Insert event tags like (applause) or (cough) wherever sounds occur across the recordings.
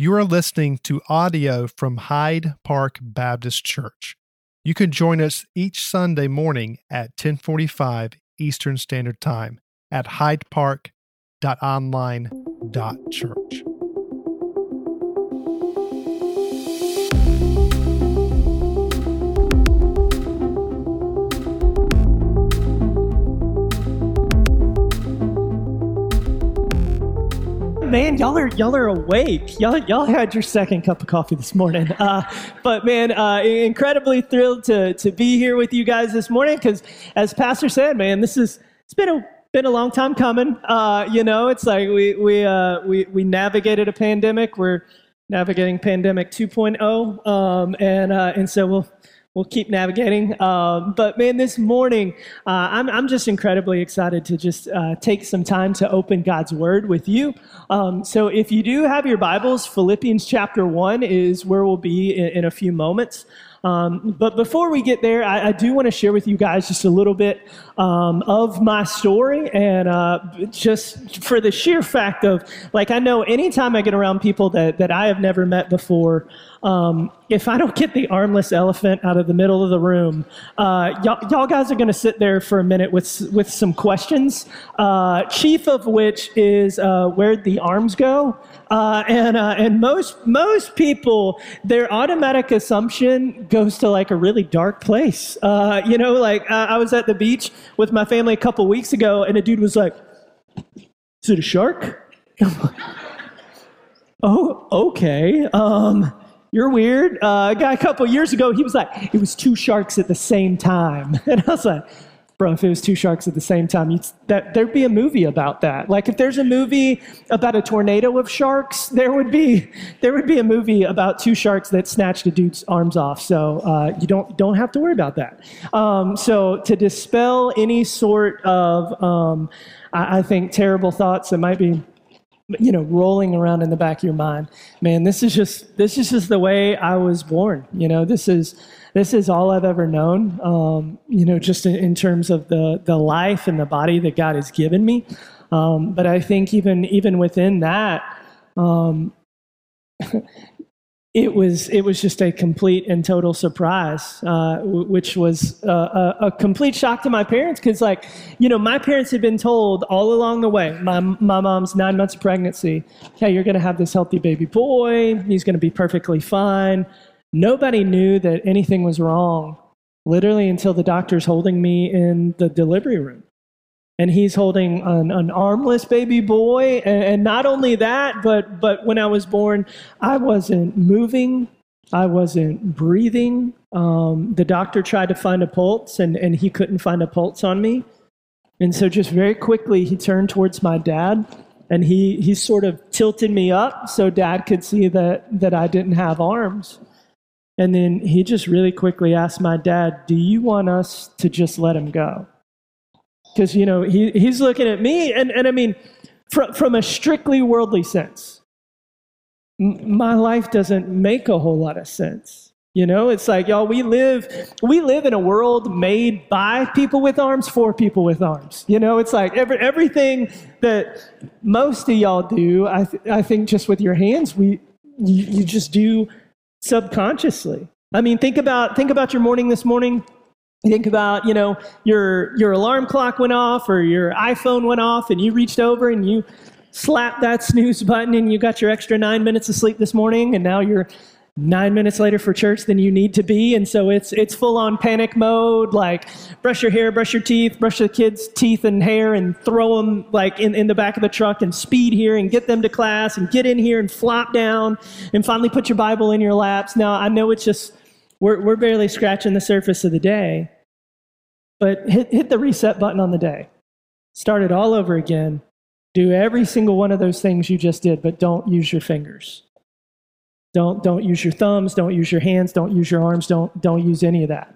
You are listening to audio from Hyde Park Baptist Church. You can join us each Sunday morning at 1045 Eastern Standard Time at hydepark.online.church. man, y'all are y'all are awake. Y'all y'all had your second cup of coffee this morning. (laughs) Uh, but man, uh, incredibly thrilled to to be here with you guys this morning because, as Pastor said, man, this is it's been a been a long time coming. Uh, you know, it's like we we uh, we we navigated a pandemic. We're navigating pandemic 2.0, um, and uh, and so we'll we'll keep navigating. Um, but man, this morning, uh, I'm, I'm just incredibly excited to just uh, take some time to open God's Word with you. Um, so if you do have your Bibles, Philippians chapter 1 is where we'll be in, in a few moments. Um, but before we get there, I, I do want to share with you guys just a little bit um, of my story, and uh, just for the sheer fact of, like, I know anytime I get around people that, that I have never met before, um, if I don't get the armless elephant out of the middle of the room, uh, y'all, y'all, guys are going to sit there for a minute with with some questions. Uh, chief of which is uh, where'd the arms go? Uh, and uh, and most most people, their automatic assumption goes to like a really dark place. Uh, you know, like I was at the beach with my family a couple weeks ago, and a dude was like, "Is it a shark?" (laughs) oh, okay. Um, you're weird. Uh, a guy a couple years ago, he was like, it was two sharks at the same time. (laughs) And I was like, bro, if it was two sharks at the same time, that, there'd be a movie about that. Like if there's a movie about a tornado of sharks, there would be there would be a movie about two sharks that snatched a dude's arms off. So uh, you don't don't have to worry about that. Um, so to dispel any sort of um, I, I think terrible thoughts that might be you know rolling around in the back of your mind man this is just this is just the way i was born you know? This is this is all i've ever known um, you know just in, in, terms of the the life and the body that god has given me. Um, but i think even even within that um, (laughs) it was it was just a complete and total surprise, uh, w- which was uh, a, a, complete shock to my parents because, like, you know, my parents had been told all along the way. My my mom's nine months of pregnancy. Hey, you're going to have this healthy baby boy. He's going to be perfectly fine. Nobody knew that anything was wrong, literally until the doctor's holding me in the delivery room and he's holding an, an armless baby boy. And, and, not only that, but but when I was born, I wasn't moving, I wasn't breathing. Um, the doctor tried to find a pulse, and and he couldn't find a pulse on me. And so, just very quickly, he turned towards my dad, and he he sort of tilted me up so dad could see that that I didn't have arms. And then he just really quickly asked my dad, "Do you want us to just let him go?" Because, you know, he, he's looking at me, and, and I mean, from, from a strictly worldly sense, m- my life doesn't make a whole lot of sense. You know, it's like, y'all, we live, we live in a world made by people with arms for people with arms. You know, it's like every, everything that most of y'all do, I, th- I think just with your hands, we, you, you just do subconsciously. I mean, think about, think about your morning this morning think about, you know, your your alarm clock went off or your iPhone went off and you reached over and you slapped that snooze button and you got your extra nine minutes of sleep this morning and now you're nine minutes later for church than you need to be. And so it's it's full on panic mode like brush your hair brush your teeth brush the kids teeth and hair and throw them like in, in the back of the truck and speed here and get them to class and get in here and flop down and finally put your bible in your laps. Now i know it's just we're, we're barely scratching the surface of the day. But hit, hit the reset button on the day. Start it all over again. Do every single one of those things you just did, but don't use your fingers. Don't, don't use your thumbs, don't use your hands, don't use your arms, don't, don't use any of that.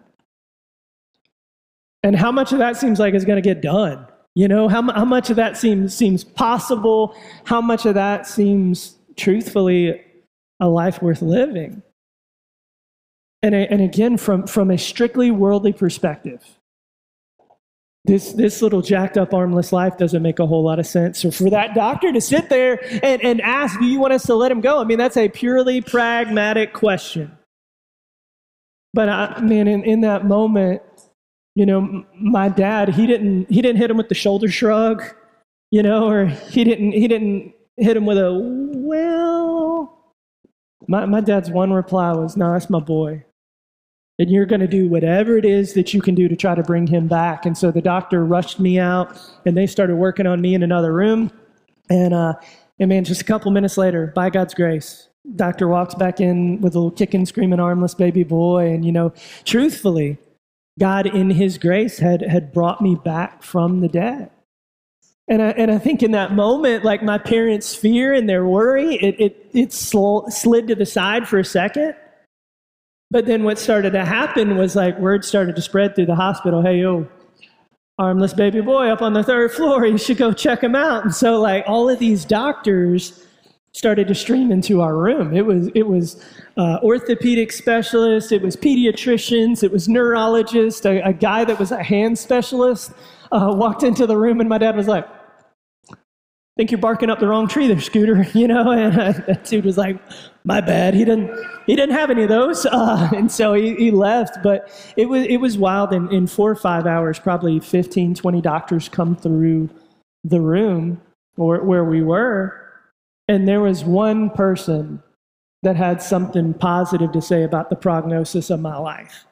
And how much of that seems like is going to get done? You know, how, how much of that seems, seems possible? How much of that seems truthfully a life worth living? And, and again, from, from a strictly worldly perspective, this this little jacked up armless life doesn't make a whole lot of sense. So for that doctor to sit there and, and ask, do you want us to let him go? I mean, that's a purely pragmatic question. But I mean, in, in that moment, you know, my dad, he didn't he didn't hit him with the shoulder shrug, you know, or he didn't he didn't hit him with a well. My my dad's one reply was, "No, that's my boy and you're going to do whatever it is that you can do to try to bring him back. And so the doctor rushed me out, and they started working on me in another room. And, uh, and man, just a couple minutes later, by God's grace, doctor walks back in with a little kicking, screaming, armless baby boy. And, you know, truthfully, God in his grace had, had brought me back from the dead. And I, and I think in that moment, like my parents' fear and their worry, it, it, it sl- slid to the side for a second. But then what started to happen was like word started to spread through the hospital. Hey, yo, armless baby boy up on the third floor. You should go check him out. And so like all of these doctors started to stream into our room. It was it was uh, orthopedic specialists, it was pediatricians, it was neurologists. A, a guy that was a hand specialist uh, walked into the room, and my dad was like, think you're barking up the wrong tree there, Scooter, (laughs) you know? And uh, that dude was like, my bad. He didn't, he didn't have any of those. (laughs) Uh, and so he, he left, but it was, it was wild. In, in four or five hours, probably 15, 20 doctors come through the room or where we were. And there was one person that had something positive to say about the prognosis of my life.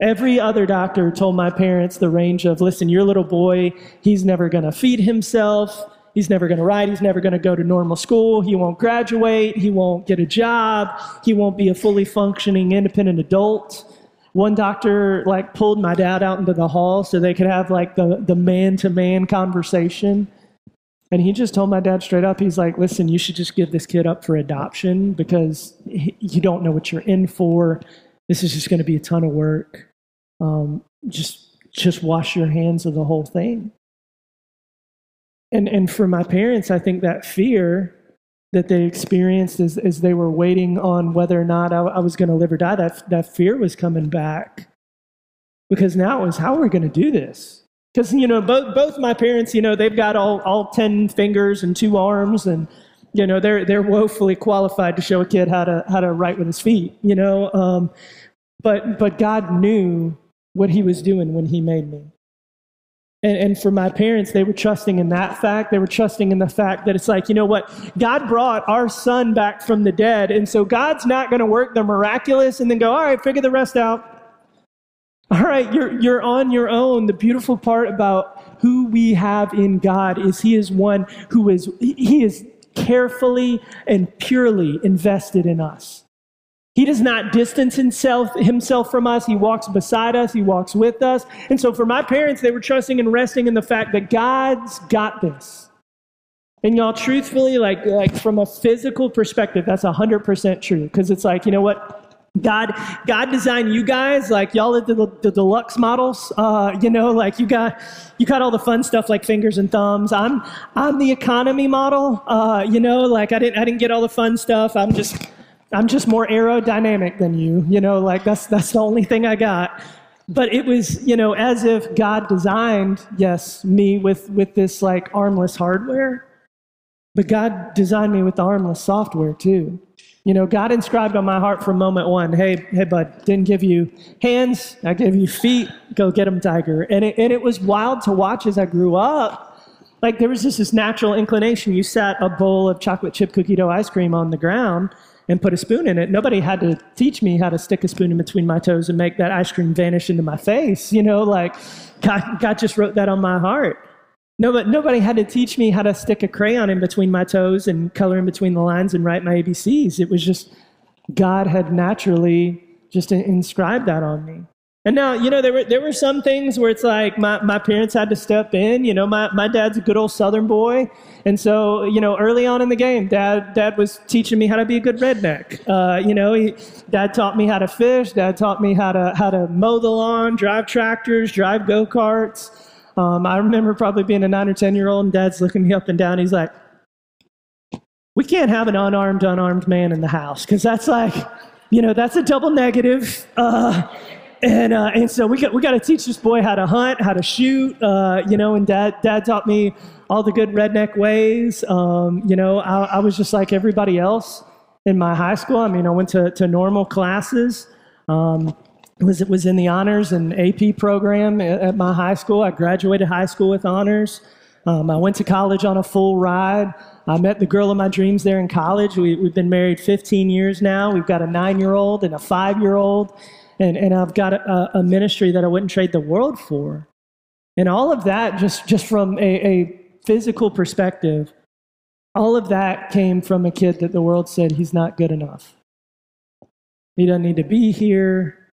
Every other doctor told my parents the range of listen, your little boy, he's never going to feed himself. He's never going to write. He's never going to go to normal school. He won't graduate. He won't get a job. He won't be a fully functioning independent adult. One doctor like pulled my dad out into the hall so they could have like the, the man-to-man conversation. And he just told my dad straight up, he's like, listen, you should just give this kid up for adoption because you don't know what you're in for. This is just going to be a ton of work. Um, just, just wash your hands of the whole thing. And, and for my parents, I think that fear that they experienced as, as they were waiting on whether or not I, I was going to live or die, that, that fear was coming back. Because now it was, how are we going to do this? Because, you know, both, both my parents, you know, they've got all, all 10 fingers and two arms, and, you know, they're, they're woefully qualified to show a kid how to, how to write with his feet, you know. Um, but, but God knew what he was doing when he made me. And, and for my parents, they were trusting in that fact. They were trusting in the fact that it's like, you know what? God brought our son back from the dead. And so God's not going to work the miraculous and then go, all right, figure the rest out. All right, you're, you're on your own. The beautiful part about who we have in God is He is one who is, He is carefully and purely invested in us. He does not distance himself, himself from us. He walks beside us. He walks with us. And so for my parents, they were trusting and resting in the fact that God's got this. And y'all, truthfully, like, like from a physical perspective, that's 100% true. Because it's like, you know what? God, God designed you guys like y'all are the, the deluxe models. Uh, you know, like you got, you got all the fun stuff like fingers and thumbs. I'm, I'm the economy model. Uh, you know, like I didn't, I didn't get all the fun stuff. I'm just, I'm just more aerodynamic than you, you know, like that's, that's the only thing I got. But it was, you know, as if God designed, yes, me with, with this like armless hardware, but God designed me with the armless software too. You know, God inscribed on my heart from moment one, hey, hey, bud, didn't give you hands, I gave you feet, go get them, tiger. And it, and it was wild to watch as I grew up. Like there was just this natural inclination. You sat a bowl of chocolate chip cookie dough ice cream on the ground, and put a spoon in it. Nobody had to teach me how to stick a spoon in between my toes and make that ice cream vanish into my face. You know, like God, God just wrote that on my heart. Nobody, nobody had to teach me how to stick a crayon in between my toes and color in between the lines and write my ABCs. It was just God had naturally just inscribed that on me. And now, you know, there were, there were some things where it's like my, my parents had to step in. You know, my, my dad's a good old Southern boy. And so, you know, early on in the game, dad, dad was teaching me how to be a good redneck. Uh, you know, he, dad taught me how to fish. Dad taught me how to, how to mow the lawn, drive tractors, drive go karts. Um, I remember probably being a nine or 10 year old, and dad's looking me up and down. He's like, we can't have an unarmed, unarmed man in the house because that's like, you know, that's a double negative. Uh, and uh, and so we got we got to teach this boy how to hunt, how to shoot, uh, you know. And dad dad taught me all the good redneck ways. Um, you know, I, I, was just like everybody else in my high school. I mean, I went to to normal classes. Um, was was in the honors and AP program at, at my high school. I graduated high school with honors. Um, I went to college on a full ride. I met the girl of my dreams there in college. We, have been married 15 years now. We've got a nine year old and a five year old and, and I've got a, a, ministry that I wouldn't trade the world for. And all of that, just, just from a, a physical perspective, all of that came from a kid that the world said he's not good enough. He doesn't need to be here.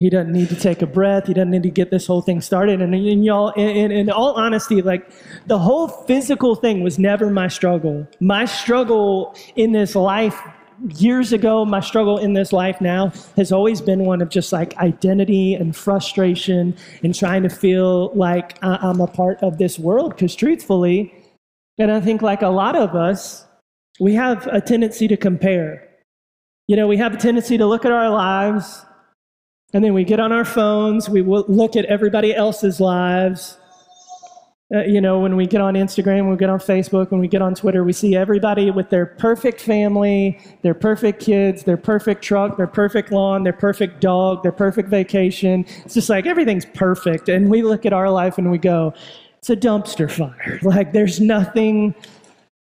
He doesn't need to take a breath. He doesn't need to get this whole thing started. And, and y'all, in, in all honesty, like the whole physical thing was never my struggle. My struggle in this life years ago, my struggle in this life now has always been one of just like identity and frustration and trying to feel like I'm a part of this world. Because truthfully, and I think like a lot of us, we have a tendency to compare. You know, we have a tendency to look at our lives and then we get on our phones, we look at everybody else's lives, uh, you know, when we get on Instagram, when we get on Facebook, when we get on Twitter, we see everybody with their perfect family, their perfect kids, their perfect truck, their perfect lawn, their perfect dog, their perfect vacation. It's just like everything's perfect. And we look at our life and we go, it's a dumpster fire. (laughs) Like there's nothing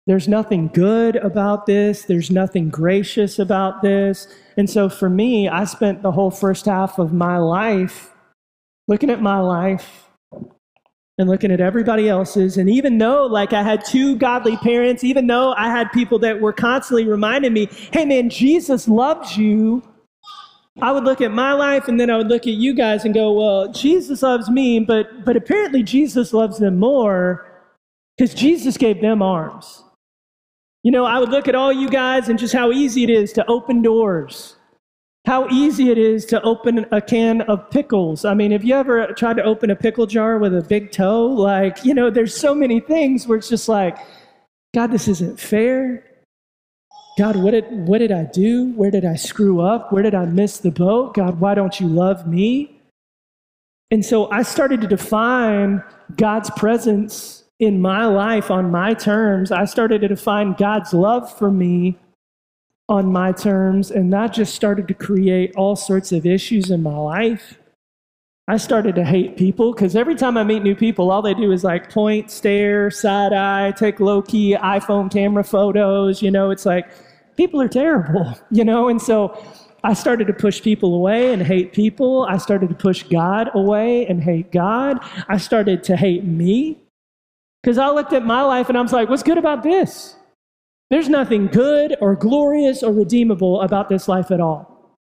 there's nothing good about this. There's nothing gracious about this. And so for me, I spent the whole first half of my life looking at my life and looking at everybody else's. And even though, like, I had two godly parents, even though I had people that were constantly reminding me, hey, man, Jesus loves you, I would look at my life and then I would look at you guys and go, well, Jesus loves me, but, but apparently Jesus loves them more because Jesus gave them arms. You know, I would look at all you guys and just how easy it is to open doors how easy it is to open a can of pickles. I mean, have you ever tried to open a pickle jar with a big toe? Like, you know, there's so many things where it's just like, God, this isn't fair. God, what did, what did I do? Where did I screw up? Where did I miss the boat? God, why don't you love me? And so I started to define God's presence in my life on my terms. I started to define God's love for me on my terms, and that just started to create all sorts of issues in my life. I started to hate people because every time I meet new people, all they do is like point, stare, side eye, take low key iPhone camera photos. You know, it's like people are terrible, (laughs) you know? And so I started to push people away and hate people. I started to push God away and hate God. I started to hate me because I looked at my life and I was like, what's good about this? There's nothing good or glorious or redeemable about this life at all.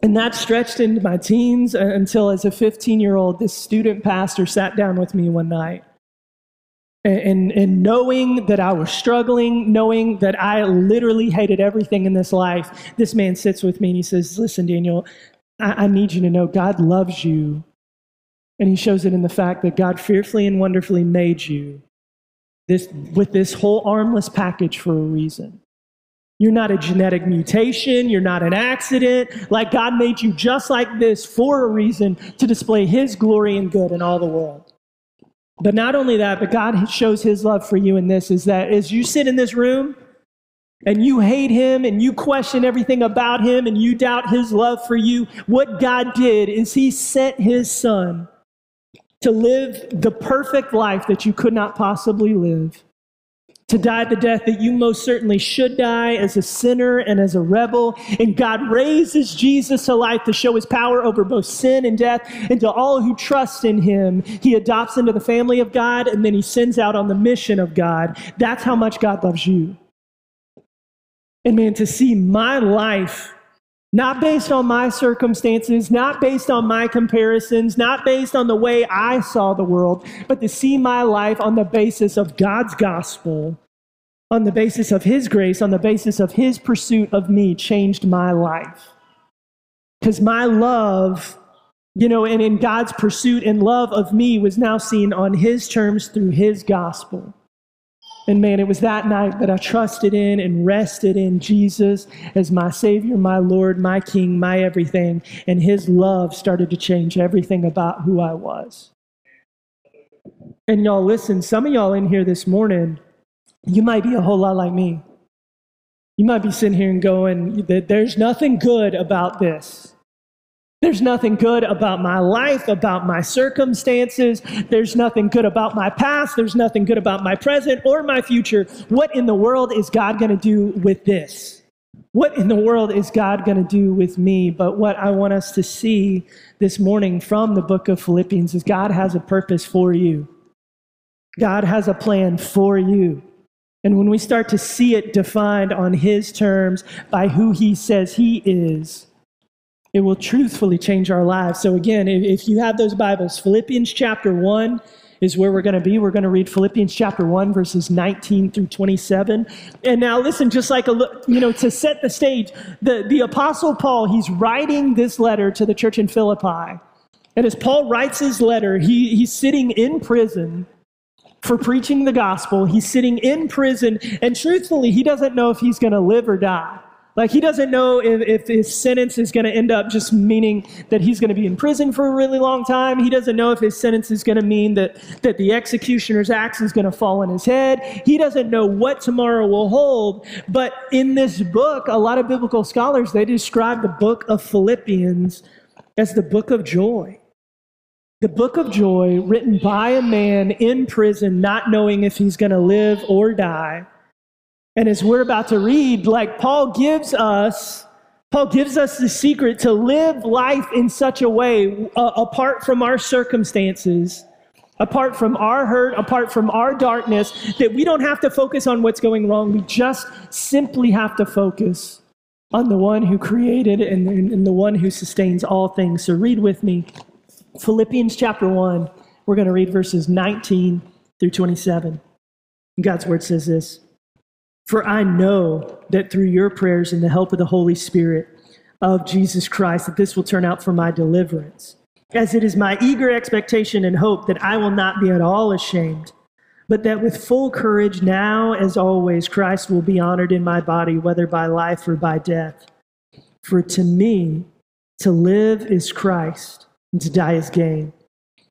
And that stretched into my teens uh, until, as a 15 year old, this student pastor sat down with me one night. And, and, knowing that I was struggling, knowing that I literally hated everything in this life, this man sits with me and he says, Listen, Daniel, I, I need you to know God loves you. And he shows it in the fact that God fearfully and wonderfully made you this, with this whole armless package for a reason. You're not a genetic mutation. You're not an accident. Like God made you just like this for a reason to display His glory and good in all the world. But not only that, but God shows His love for you in this is that as you sit in this room and you hate Him and you question everything about Him and you doubt His love for you, what God did is He sent His Son to live the perfect life that you could not possibly live, to die the death that you most certainly should die as a sinner and as a rebel. And God raises Jesus to life to show his power over both sin and death. And to all who trust in him, he adopts into the family of God and then he sends out on the mission of God. That's how much God loves you. And man, to see my life not based on my circumstances, not based on my comparisons, not based on the way I saw the world, but to see my life on the basis of God's gospel, on the basis of His grace, on the basis of His pursuit of me, changed my life. Because my love, you know, and in God's pursuit and love of me was now seen on His terms through His gospel. And man, it was that night that I trusted in and rested in Jesus as my Savior, my Lord, my King, my everything. And His love started to change everything about who I was. And y'all, listen, some of y'all in here this morning, you might be a whole lot like me. You might be sitting here and going, There's nothing good about this. There's nothing good about my life, about my circumstances. There's nothing good about my past. There's nothing good about my present or my future. What in the world is God going to do with this? What in the world is God going to do with me? But what I want us to see this morning from the book of Philippians is God has a purpose for you. God has a plan for you. And when we start to see it defined on His terms by who He says He is, it will truthfully change our lives. So, again, if you have those Bibles, Philippians chapter 1 is where we're going to be. We're going to read Philippians chapter 1, verses 19 through 27. And now, listen, just like, a, you know, to set the stage, the, the Apostle Paul, he's writing this letter to the church in Philippi. And as Paul writes his letter, he, he's sitting in prison for preaching the gospel. He's sitting in prison, and truthfully, he doesn't know if he's going to live or die. Like, he doesn't know if, if his sentence is going to end up just meaning that he's going to be in prison for a really long time. He doesn't know if his sentence is going to mean that, that the executioner's axe is going to fall on his head. He doesn't know what tomorrow will hold. But in this book, a lot of biblical scholars, they describe the book of Philippians as the book of joy. The book of joy, written by a man in prison, not knowing if he's going to live or die and as we're about to read, like Paul gives us, Paul gives us the secret to live life in such a way, uh, apart from our circumstances, apart from our hurt, apart from our darkness, that we don't have to focus on what's going wrong. We just simply have to focus on the one who created and, and the one who sustains all things. So read with me Philippians chapter 1. We're going to read verses 19 through 27. God's word says this. For I know that through your prayers and the help of the Holy Spirit of Jesus Christ, that this will turn out for my deliverance. As it is my eager expectation and hope that I will not be at all ashamed, but that with full courage, now as always, Christ will be honored in my body, whether by life or by death. For to me, to live is Christ, and to die is gain.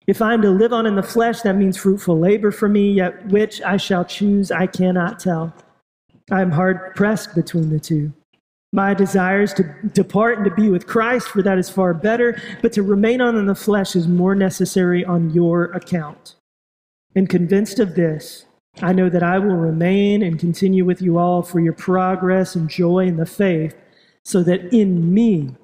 If I am to live on in the flesh, that means fruitful labor for me, yet which I shall choose, I cannot tell. I am hard pressed between the two. My desire is to depart and to be with Christ, for that is far better, but to remain on in the flesh is more necessary on your account. And convinced of this, I know that I will remain and continue with you all for your progress and joy in the faith, so that in me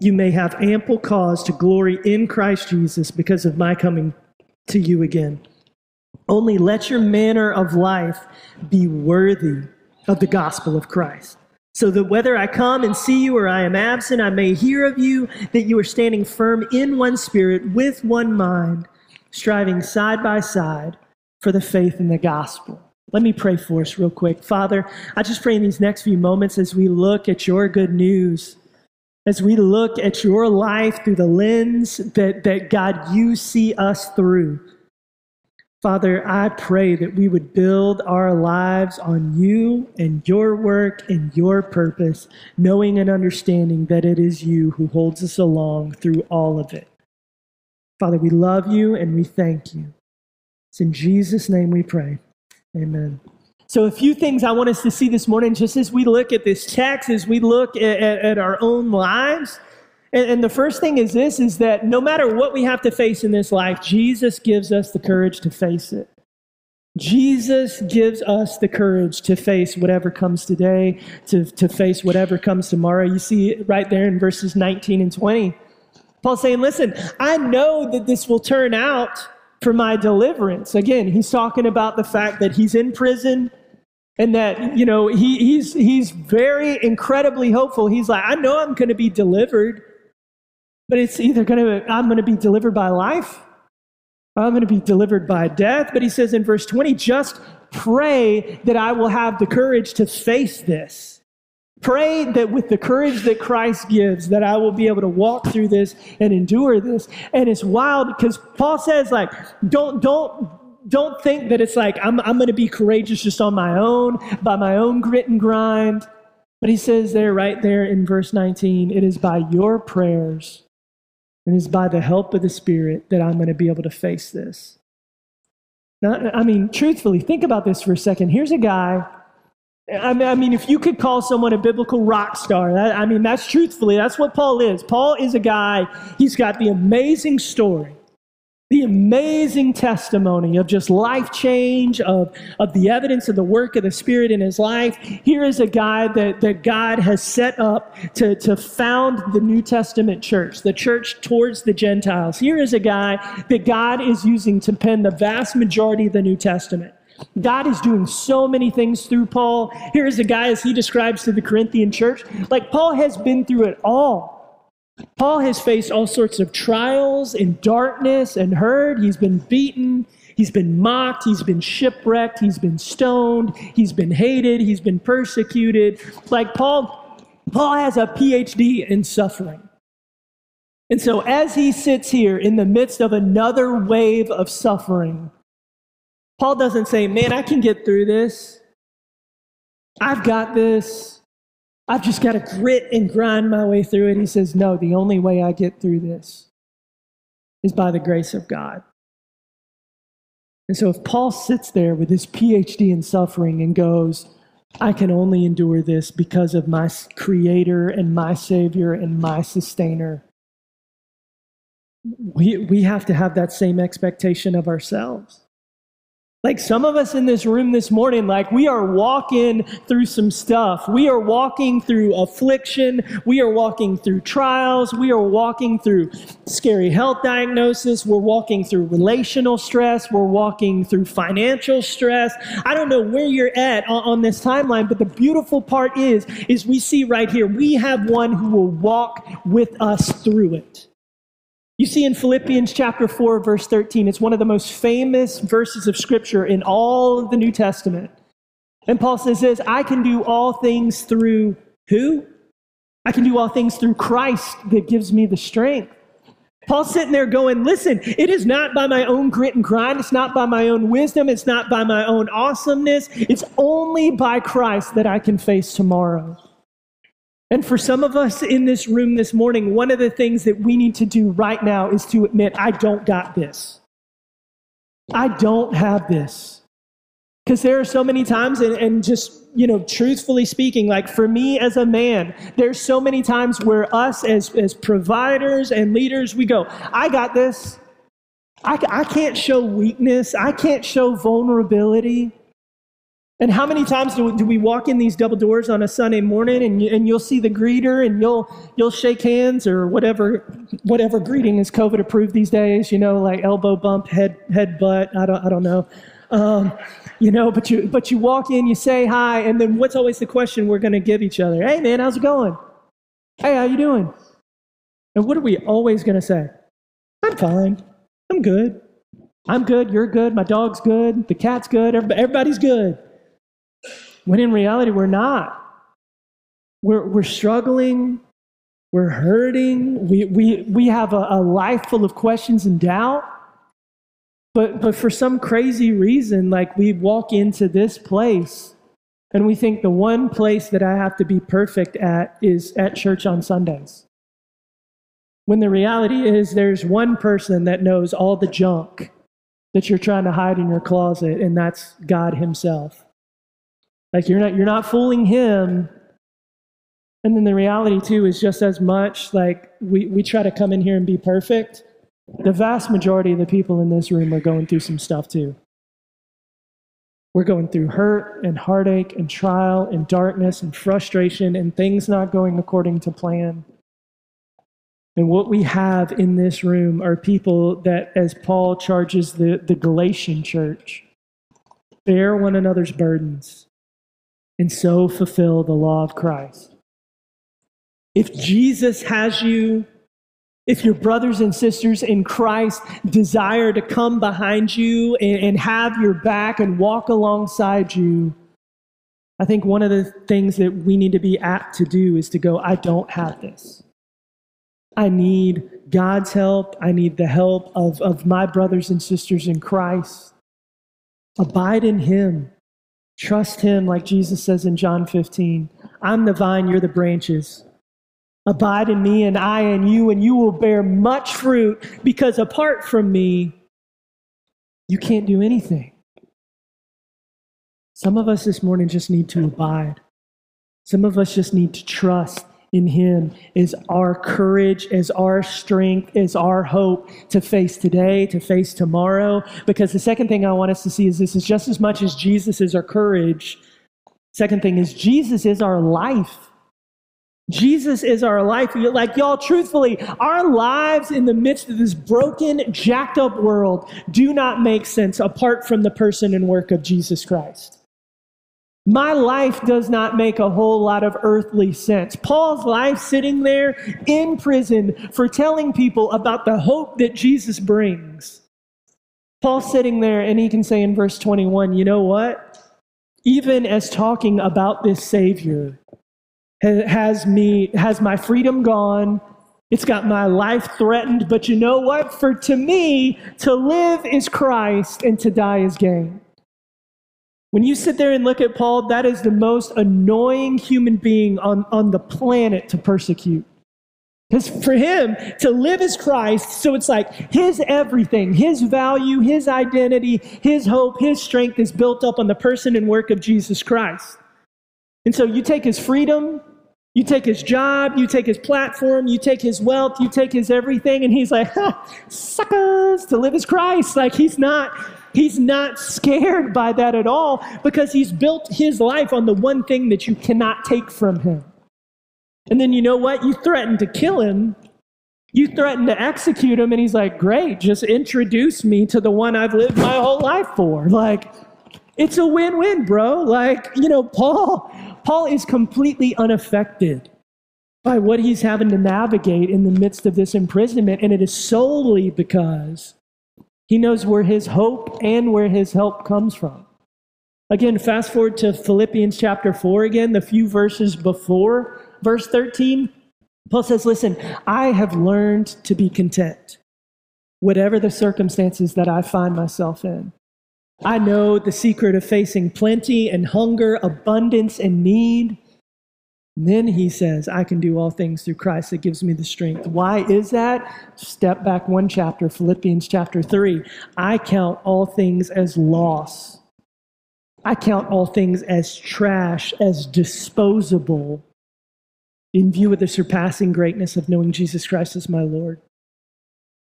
you may have ample cause to glory in Christ Jesus because of my coming to you again. Only let your manner of life be worthy of the gospel of Christ. So that whether I come and see you or I am absent, I may hear of you that you are standing firm in one spirit, with one mind, striving side by side for the faith in the gospel. Let me pray for us real quick. Father, I just pray in these next few moments as we look at your good news, as we look at your life through the lens that, that God, you see us through. Father, I pray that we would build our lives on you and your work and your purpose, knowing and understanding that it is you who holds us along through all of it. Father, we love you and we thank you. It's in Jesus' name we pray. Amen. So, a few things I want us to see this morning, just as we look at this text, as we look at, at, at our own lives. And, and the first thing is this is that no matter what we have to face in this life, Jesus gives us the courage to face it. Jesus gives us the courage to face whatever comes today, to, to face whatever comes tomorrow. You see it right there in verses 19 and 20. Paul's saying, Listen, I know that this will turn out for my deliverance. Again, he's talking about the fact that he's in prison and that, you know, he, he's, he's very incredibly hopeful. He's like, I know I'm going to be delivered. But it's either going to, I'm going to be delivered by life, or I'm going to be delivered by death. But he says in verse 20, just pray that I will have the courage to face this. Pray that with the courage that Christ gives, that I will be able to walk through this and endure this. And it's wild because Paul says, like, don't, don't, don't think that it's like I'm, I'm going to be courageous just on my own, by my own grit and grind. But he says there, right there in verse 19, it is by your prayers and it's by the help of the Spirit that I'm going to be able to face this. Now, I mean, truthfully, think about this for a second. Here's a guy. I mean, I mean, if you could call someone a biblical rock star, I mean, that's truthfully, that's what Paul is. Paul is a guy, he's got the amazing story the amazing testimony of just life change, of, of the evidence of the work of the Spirit in his life. Here is a guy that, that God has set up to, to found the New Testament church, the church towards the Gentiles. Here is a guy that God is using to pen the vast majority of the New Testament. God is doing so many things through Paul. Here is a guy, as he describes to the Corinthian church, like Paul has been through it all. Paul has faced all sorts of trials in darkness and hurt. He's been beaten. He's been mocked. He's been shipwrecked. He's been stoned. He's been hated. He's been persecuted. Like Paul, Paul has a PhD in suffering. And so as he sits here in the midst of another wave of suffering, Paul doesn't say, Man, I can get through this. I've got this. I've just got to grit and grind my way through it. He says, No, the only way I get through this is by the grace of God. And so if Paul sits there with his PhD in suffering and goes, I can only endure this because of my creator and my savior and my sustainer. We, we have to have that same expectation of ourselves. Like some of us in this room this morning, like we are walking through some stuff. We are walking through affliction. We are walking through trials. We are walking through scary health diagnosis. We're walking through relational stress. We're walking through financial stress. I don't know where you're at on, on this timeline, but the beautiful part is, is we see right here, we have one who will walk with us through it. You see in Philippians chapter 4, verse 13, it's one of the most famous verses of scripture in all of the New Testament. And Paul says this I can do all things through who? I can do all things through Christ that gives me the strength. Paul's sitting there going, Listen, it is not by my own grit and grind. It's not by my own wisdom. It's not by my own awesomeness. It's only by Christ that I can face tomorrow. And for some of us in this room this morning, one of the things that we need to do right now is to admit, I don't got this. I don't have this. Because there are so many times, and, and, just, you know, truthfully speaking, like for me as a man, there's so many times where us as, as providers and leaders, we go, I got this. I, I can't show weakness. I can't show vulnerability. And how many times do, do we walk in these double doors on a Sunday morning and, you, and you'll see the greeter and you'll, you'll shake hands or whatever, whatever greeting is COVID approved these days, you know, like elbow bump, head, head butt, I don't, I don't know. Um, you know, but you, but you walk in, you say hi, and then what's always the question we're going to give each other? Hey man, how's it going? Hey, how you doing? And what are we always going to say? I'm fine. I'm good. I'm good. You're good. My dog's good. The cat's good. Everybody's good. When in reality, we're not. We're, we're struggling. We're hurting. We, we, we have a, a life full of questions and doubt. But, but for some crazy reason, like we walk into this place and we think the one place that I have to be perfect at is at church on Sundays. When the reality is, there's one person that knows all the junk that you're trying to hide in your closet, and that's God Himself. Like you're not you're not fooling him. And then the reality too is just as much like we, we try to come in here and be perfect. The vast majority of the people in this room are going through some stuff too. We're going through hurt and heartache and trial and darkness and frustration and things not going according to plan. And what we have in this room are people that, as Paul charges the, the Galatian church, bear one another's burdens and so fulfill the law of Christ. If Jesus has you, if your brothers and sisters in Christ desire to come behind you and, and, have your back and walk alongside you, I think one of the things that we need to be apt to do is to go, I don't have this. I need God's help. I need the help of, of my brothers and sisters in Christ. Abide in Him. Trust Him, like Jesus says in John 15. I'm the vine, you're the branches. Abide in me, and I in you, and you will bear much fruit, because apart from me, you can't do anything. Some of us this morning just need to abide. Some of us just need to trust in Him is our courage, is our strength, is our hope to face today, to face tomorrow. Because the second thing I want us to see is this is just as much as Jesus is our courage. Second thing is Jesus is our life. Jesus is our life. Like, y'all, truthfully, our lives in the midst of this broken, jacked up world do not make sense apart from the person and work of Jesus Christ. My life does not make a whole lot of earthly sense. Paul's life sitting there in prison for telling people about the hope that Jesus brings. Paul's sitting there and he can say in verse 21, you know what? Even as talking about this Savior has me, has my freedom gone. It's got my life threatened, but you know what? For to me, to live is Christ and to die is gain. When you sit there and look at Paul, that is the most annoying human being on, on the planet to persecute. Because for him, to live as Christ, so it's like his everything, his value, his identity, his hope, his strength is built up on the person and work of Jesus Christ. And so you take his freedom, you take his job, you take his platform, you take his wealth, you take his everything, and he's like, (laughs) suckers, to live as Christ. Like he's not He's not scared by that at all because he's built his life on the one thing that you cannot take from him. And then you know what? You threaten to kill him. You threaten to execute him, and he's like, Great, just introduce me to the one I've lived my whole life for. Like, it's a win win, bro. Like, you know, Paul, Paul is completely unaffected by what he's having to navigate in the midst of this imprisonment, and it is solely because he knows where his hope and where his help comes from. Again, fast forward to Philippians chapter 4 again, the few verses before verse 13. Paul says, Listen, I have learned to be content, whatever the circumstances that I find myself in. I know the secret of facing plenty and hunger, abundance and need. Then he says, I can do all things through Christ that gives me the strength. Why is that? Step back one chapter, Philippians chapter 3. I count all things as loss. I count all things as trash, as disposable, in view of the surpassing greatness of knowing Jesus Christ as my Lord.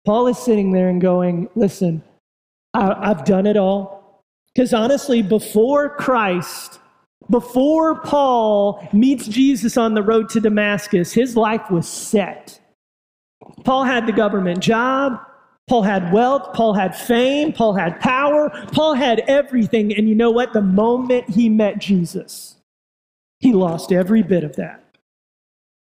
Paul is sitting there and going, Listen, I, have done it all. Because honestly, before Christ, before Paul meets Jesus on the road to Damascus, his life was set. Paul had the government job. Paul had wealth. Paul had fame. Paul had power. Paul had everything. And you know what? The moment he met Jesus, he lost every bit of that.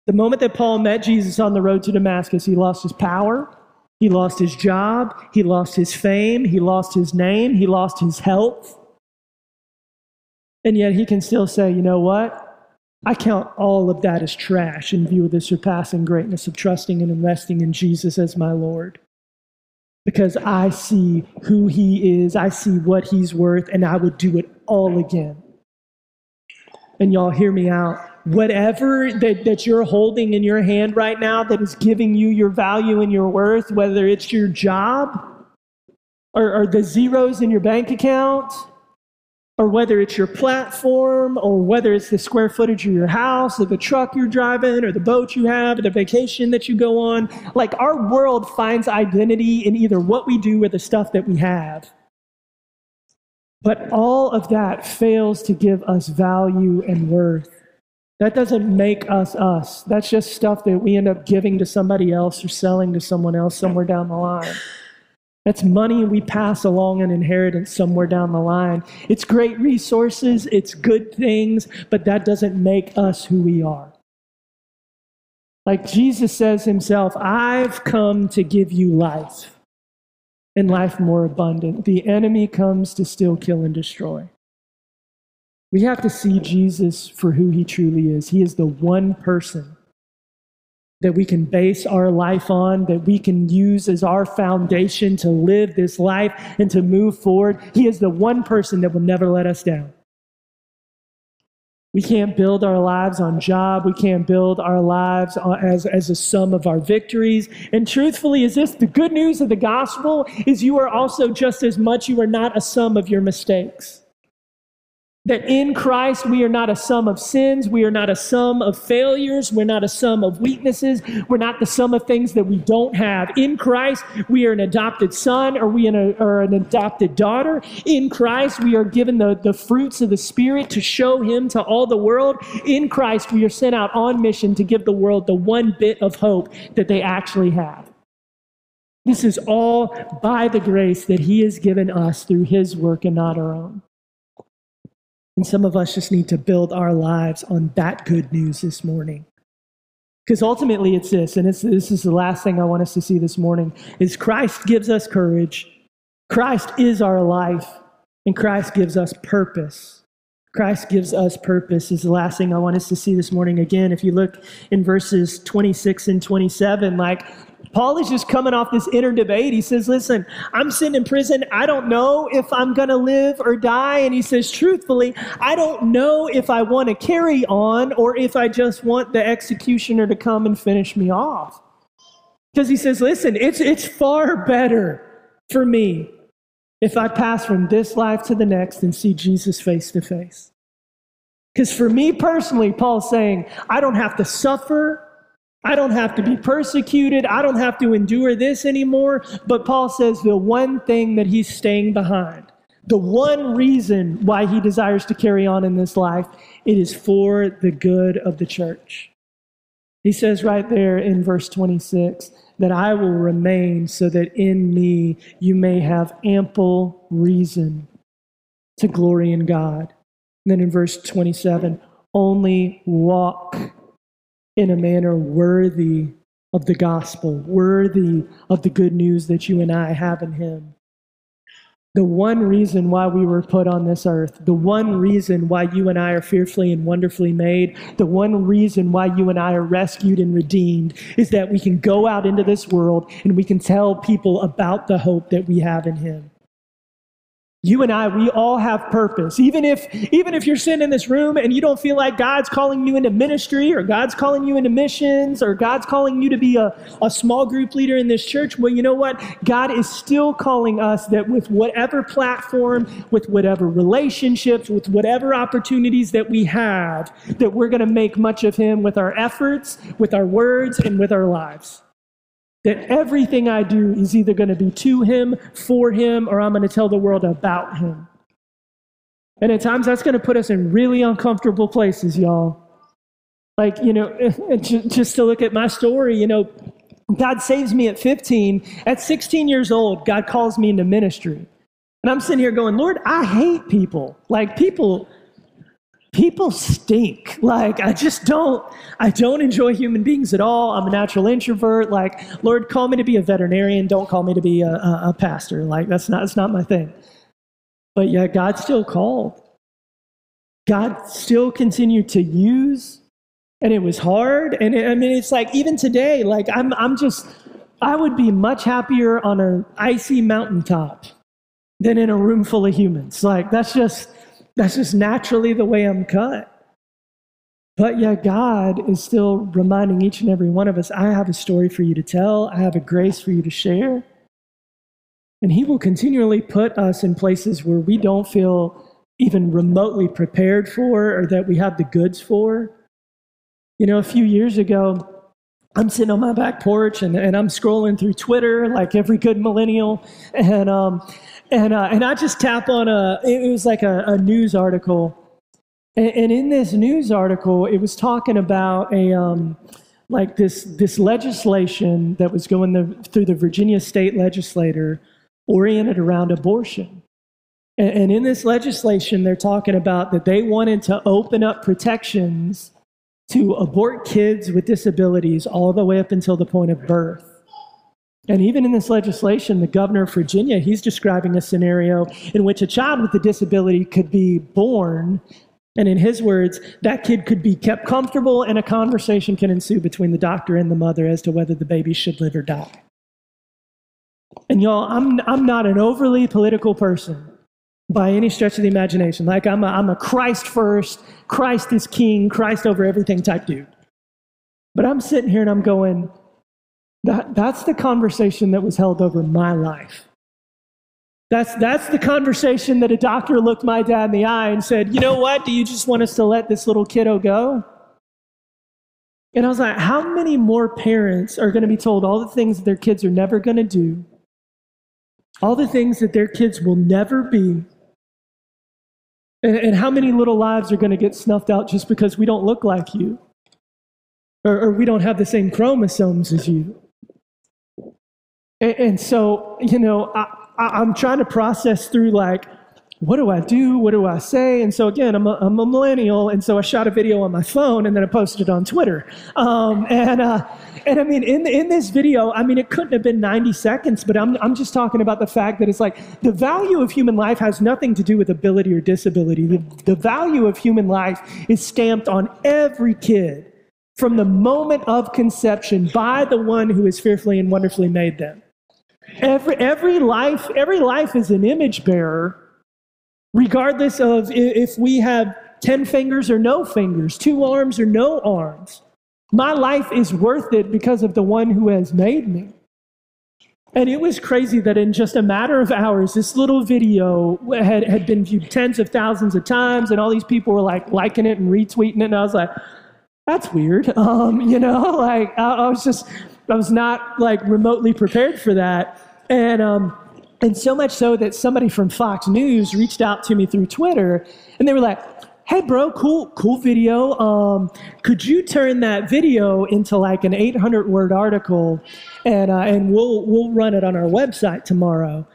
The moment that Paul met Jesus on the road to Damascus, he lost his power. He lost his job. He lost his fame. He lost his name. He lost his health. And yet he can still say, you know what? I count all of that as trash in view of the surpassing greatness of trusting and investing in Jesus as my Lord. Because I see who he is, I see what he's worth, and I would do it all again. And y'all hear me out. Whatever that, that you're holding in your hand right now that is giving you your value and your worth, whether it's your job or, or the zeros in your bank account, or whether it's your platform, or whether it's the square footage of your house, or the truck you're driving, or the boat you have, or the vacation that you go on. Like our world finds identity in either what we do or the stuff that we have. But all of that fails to give us value and worth. That doesn't make us us. That's just stuff that we end up giving to somebody else or selling to someone else somewhere down the line. That's money we pass along an inheritance somewhere down the line. It's great resources, it's good things, but that doesn't make us who we are. Like Jesus says himself, I've come to give you life and life more abundant. The enemy comes to steal, kill, and destroy. We have to see Jesus for who he truly is. He is the one person that we can base our life on, that we can use as our foundation to live this life and to move forward. He is the one person that will never let us down. We can't build our lives on job. We can't build our lives as, as a sum of our victories. And truthfully, is this the good news of the gospel is you are also just as much, you are not a sum of your mistakes. That in Christ, we are not a sum of sins. We are not a sum of failures. We're not a sum of weaknesses. We're not the sum of things that we don't have. In Christ, we are an adopted son or we are an adopted daughter. In Christ, we are given the, the fruits of the Spirit to show Him to all the world. In Christ, we are sent out on mission to give the world the one bit of hope that they actually have. This is all by the grace that He has given us through His work and not our own. And some of us just need to build our lives on that good news this morning. Because ultimately it's this, and it's, this is the last thing I want us to see this morning, is Christ gives us courage. Christ is our life, and Christ gives us purpose. Christ gives us purpose is the last thing I want us to see this morning. Again, if you look in verses 26 and 27, like Paul is just coming off this inner debate. He says, Listen, I'm sitting in prison. I don't know if I'm going to live or die. And he says, Truthfully, I don't know if I want to carry on or if I just want the executioner to come and finish me off. Because he says, Listen, it's, it's far better for me if I pass from this life to the next and see Jesus face to face. Because for me personally, Paul's saying, I don't have to suffer I don't have to be persecuted. I don't have to endure this anymore. But Paul says the one thing that he's staying behind, the one reason why he desires to carry on in this life, it is for the good of the church. He says right there in verse 26 that I will remain so that in me you may have ample reason to glory in God. And then in verse 27, only walk in a manner worthy of the gospel, worthy of the good news that you and I have in Him. The one reason why we were put on this earth, the one reason why you and I are fearfully and wonderfully made, the one reason why you and I are rescued and redeemed is that we can go out into this world and we can tell people about the hope that we have in Him. You and I, we all have purpose. Even if, even if you're sitting in this room and you don't feel like God's calling you into ministry or God's calling you into missions or God's calling you to be a, a small group leader in this church, well, you know what? God is still calling us that with whatever platform, with whatever relationships, with whatever opportunities that we have, that we're going to make much of Him with our efforts, with our words, and with our lives. That everything I do is either going to be to him, for him, or I'm going to tell the world about him. And at times that's going to put us in really uncomfortable places, y'all. Like, you know, (laughs) just to look at my story, you know, God saves me at 15. At 16 years old, God calls me into ministry. And I'm sitting here going, Lord, I hate people. Like, people people stink. Like I just don't I don't enjoy human beings at all. I'm a natural introvert. Like Lord, call me to be a veterinarian. Don't call me to be a, a, a pastor. Like that's not that's not my thing. But yet God still called. God still continued to use, and it was hard. And it, I mean, it's like even today, like I'm I'm just I would be much happier on an icy mountaintop than in a room full of humans. Like that's just that's just naturally the way I'm cut. But yet, God is still reminding each and every one of us I have a story for you to tell, I have a grace for you to share. And He will continually put us in places where we don't feel even remotely prepared for or that we have the goods for. You know, a few years ago, I'm sitting on my back porch and, and I'm scrolling through Twitter like every good millennial. And, um, and, uh, and I just tap on a, it was like a, a news article. And, and, in this news article, it was talking about a, um, like this, this legislation that was going the, through the Virginia state legislature, oriented around abortion. And, and in this legislation, they're talking about that they wanted to open up protections to abort kids with disabilities all the way up until the point of birth. And even in this legislation, the governor of Virginia, he's describing a scenario in which a child with a disability could be born And in his words, that kid could be kept comfortable and a conversation can ensue between the doctor and the mother as to whether the baby should live or die. And y'all, I'm, I'm not an overly political person by any stretch of the imagination. Like I'm a, I'm a Christ first, Christ is king, Christ over everything type dude. But I'm sitting here and I'm going, that, that's the conversation that was held over my life. That's, that's the conversation that a doctor looked my dad in the eye and said, You know what? Do you just want us to let this little kiddo go? And I was like, How many more parents are going to be told all the things that their kids are never going to do, all the things that their kids will never be? And, and how many little lives are going to get snuffed out just because we don't look like you? Or, or we don't have the same chromosomes as you? And, and so, you know, I, I'm trying to process through like, what do I do? What do I say? And so again, I'm a, I'm a millennial, and so I shot a video on my phone and then I posted it on Twitter. Um, and uh, and I mean, in in this video, I mean, it couldn't have been 90 seconds, but I'm I'm just talking about the fact that it's like the value of human life has nothing to do with ability or disability. The, the value of human life is stamped on every kid from the moment of conception by the one who has fearfully and wonderfully made them. Every, every life, every life is an image bearer, regardless of if we have 10 fingers or no fingers, two arms or no arms. My life is worth it because of the one who has made me. And it was crazy that in just a matter of hours, this little video had, had been viewed tens of thousands of times, and all these people were like liking it and retweeting it. And I was like, that's weird. (laughs) Um, you know, (laughs) like I, I was just, I was not like remotely prepared for that. And, um, and so much so that somebody from Fox News reached out to me through Twitter and they were like, hey bro cool cool video. Um, could you turn that video into like an 800 word article? And, uh, and we'll, we'll run it on our website tomorrow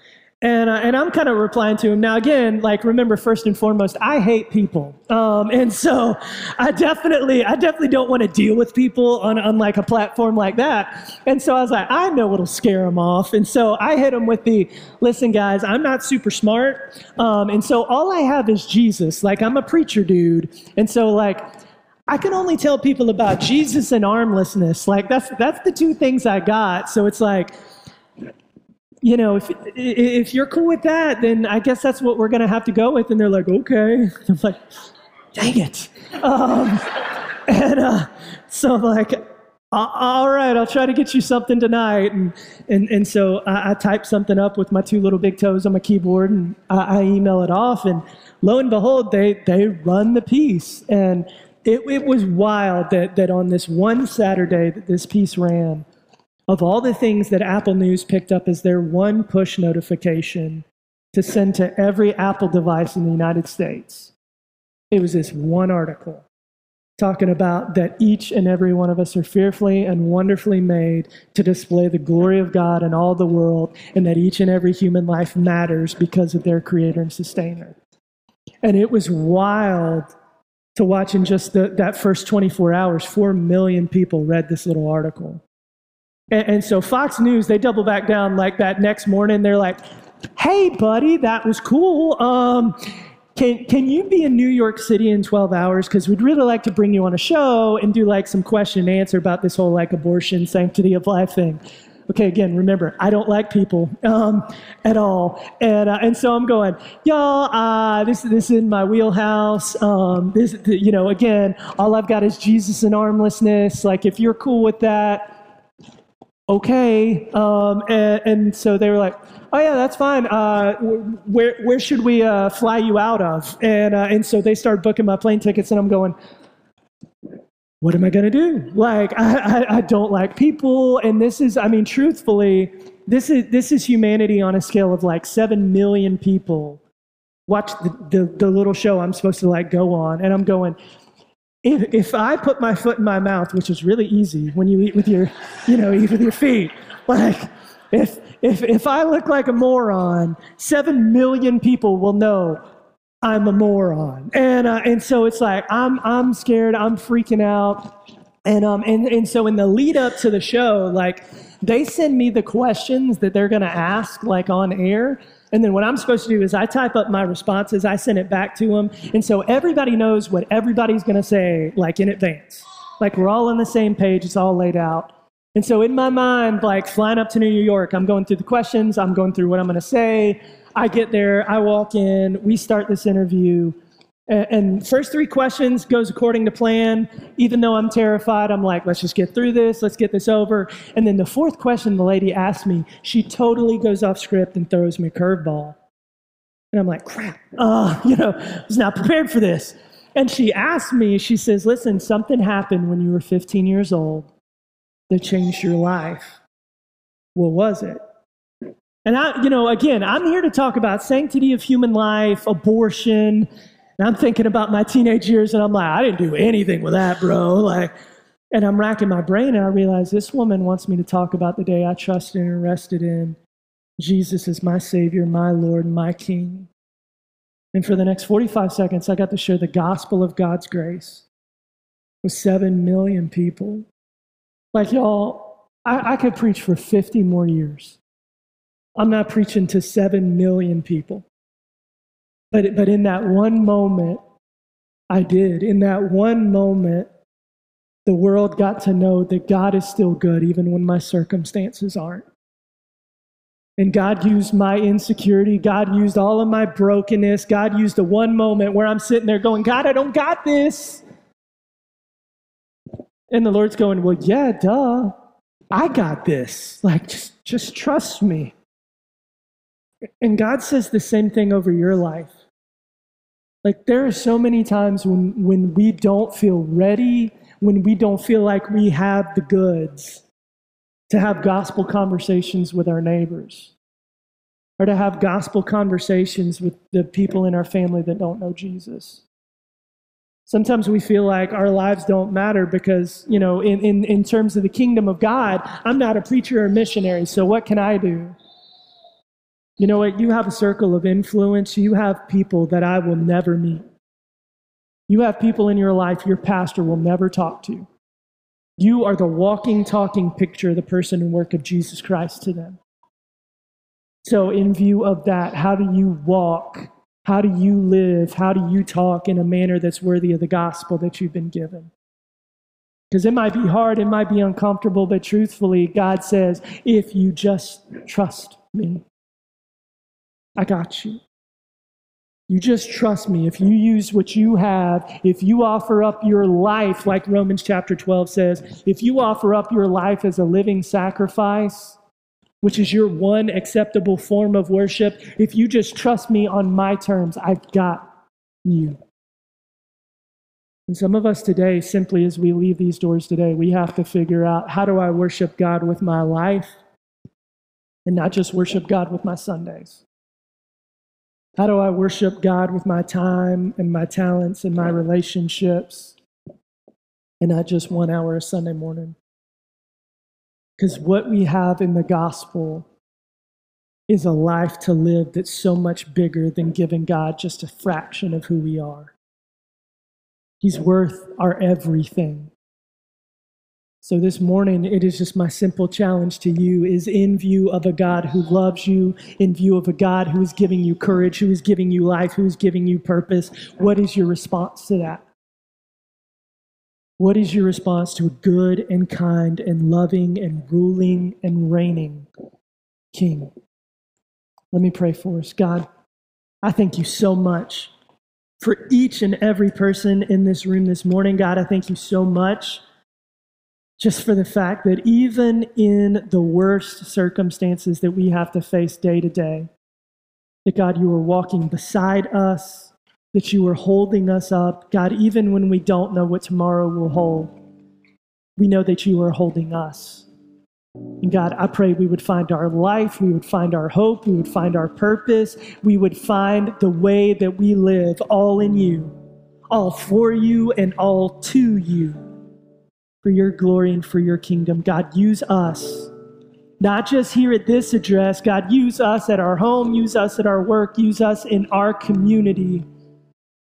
and, uh, and I'm kind of replying to him. Now, again, like, remember, first and foremost, I hate people. Um, and so I definitely, I definitely don't want to deal with people on, on like a platform like that. And so I was like, I know what'll scare them off. And so I hit him with the, listen, guys, I'm not super smart. Um, and so all I have is Jesus. Like, I'm a preacher dude. And so, like, I can only tell people about Jesus and armlessness. Like, that's, that's the two things I got. So it's like, you know, if if you're cool with that, then I guess that's what we're going to have to go with. And they're like, okay. (laughs) I'm like, dang it. Um, (laughs) and uh, so I'm like, all right, I'll try to get you something tonight. And, and, and so I, I type something up with my two little big toes on my keyboard and I, I email it off. And lo and behold, they, they run the piece. And it, it was wild that, that on this one Saturday that this piece ran, of all the things that Apple News picked up as their one push notification to send to every Apple device in the United States, it was this one article talking about that each and every one of us are fearfully and wonderfully made to display the glory of God in all the world, and that each and every human life matters because of their creator and sustainer. And it was wild to watch in just the, that first 24 hours, 4 million people read this little article. And, and so Fox News, they double back down like that next morning. They're like, hey, buddy, that was cool. Um, can, can you be in New York City in 12 hours? Because we'd really like to bring you on a show and do like some question and answer about this whole like abortion, sanctity of life thing. Okay, again, remember, I don't like people um, at all, and uh, and so I'm going, y'all. Uh, this this is in my wheelhouse. Um, this, you know, again, all I've got is Jesus and armlessness. Like, if you're cool with that, okay. Um, and, and, so they were like, oh yeah, that's fine. Uh, where, where should we uh, fly you out of? And, uh, and so they started booking my plane tickets and I'm going, what am I going to do? Like, I, I, I, don't like people. And this is, I mean, truthfully, this is, this is humanity on a scale of like 7 million people watch the, the, the little show I'm supposed to like go on. And I'm going, if, if I put my foot in my mouth, which is really easy when you eat with your, you know, eat with your feet, like if, if, if I look like a moron, seven million people will know I'm a moron. And, uh, and so it's like, I'm, I'm scared, I'm freaking out. And, um, and, and so in the lead up to the show, like they send me the questions that they're going to ask, like on air. And then what I'm supposed to do is I type up my responses, I send it back to them. And so everybody knows what everybody's going to say, like in advance. Like we're all on the same page, it's all laid out. And so in my mind, like flying up to New York, I'm going through the questions, I'm going through what I'm going to say. I get there, I walk in, we start this interview. And first three questions goes according to plan. Even though I'm terrified, I'm like, let's just get through this. Let's get this over. And then the fourth question the lady asked me, she totally goes off script and throws me a curveball. And I'm like, crap, uh, (laughs) you know, I was not prepared for this. And she asked me, she says, listen, something happened when you were 15 years old that changed your life. What was it? And I, you know, again, I'm here to talk about sanctity of human life, abortion, and I'm thinking about my teenage years and I'm like, I didn't do anything with that, bro. Like, and I'm racking my brain and I realize this woman wants me to talk about the day I trusted and rested in Jesus as my Savior, my Lord, my King. And for the next 45 seconds, I got to share the gospel of God's grace with 7 million people. Like, y'all, I, I could preach for 50 more years. I'm not preaching to 7 million people. But, but in that one moment, I did. In that one moment, the world got to know that God is still good, even when my circumstances aren't. And God used my insecurity. God used all of my brokenness. God used the one moment where I'm sitting there going, God, I don't got this. And the Lord's going, Well, yeah, duh. I got this. Like, just, just trust me. And God says the same thing over your life. Like there are so many times when, when we don't feel ready, when we don't feel like we have the goods to have gospel conversations with our neighbors or to have gospel conversations with the people in our family that don't know Jesus. Sometimes we feel like our lives don't matter because, you know, in, in, in terms of the kingdom of God, I'm not a preacher or missionary, so what can I do? You know what? You have a circle of influence. You have people that I will never meet. You have people in your life your pastor will never talk to. You are the walking, talking picture of the person and work of Jesus Christ to them. So, in view of that, how do you walk? How do you live? How do you talk in a manner that's worthy of the gospel that you've been given? Because it might be hard, it might be uncomfortable, but truthfully, God says, if you just trust me, I got you. You just trust me. If you use what you have, if you offer up your life, like Romans chapter 12 says, if you offer up your life as a living sacrifice, which is your one acceptable form of worship, if you just trust me on my terms, I've got you. And some of us today, simply as we leave these doors today, we have to figure out how do I worship God with my life and not just worship God with my Sundays? How do I worship God with my time and my talents and my relationships and not just one hour a Sunday morning? Because what we have in the gospel is a life to live that's so much bigger than giving God just a fraction of who we are. He's worth our everything. So this morning, it is just my simple challenge to you is in view of a God who loves you, in view of a God who is giving you courage, who is giving you life, who is giving you purpose, what is your response to that? What is your response to a good and kind and loving and ruling and reigning King? Let me pray for us. God, I thank you so much for each and every person in this room this morning. God, I thank you so much just for the fact that even in the worst circumstances that we have to face day to day, that God, you are walking beside us, that you are holding us up. God, even when we don't know what tomorrow will hold, we know that you are holding us. And God, I pray we would find our life, we would find our hope, we would find our purpose, we would find the way that we live all in you, all for you and all to you for your glory and for your kingdom. God, use us. Not just here at this address, God, use us at our home, use us at our work, use us in our community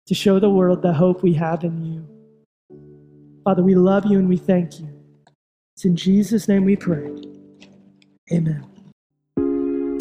to show the world the hope we have in you. Father, we love you and we thank you. It's in Jesus' name we pray. Amen.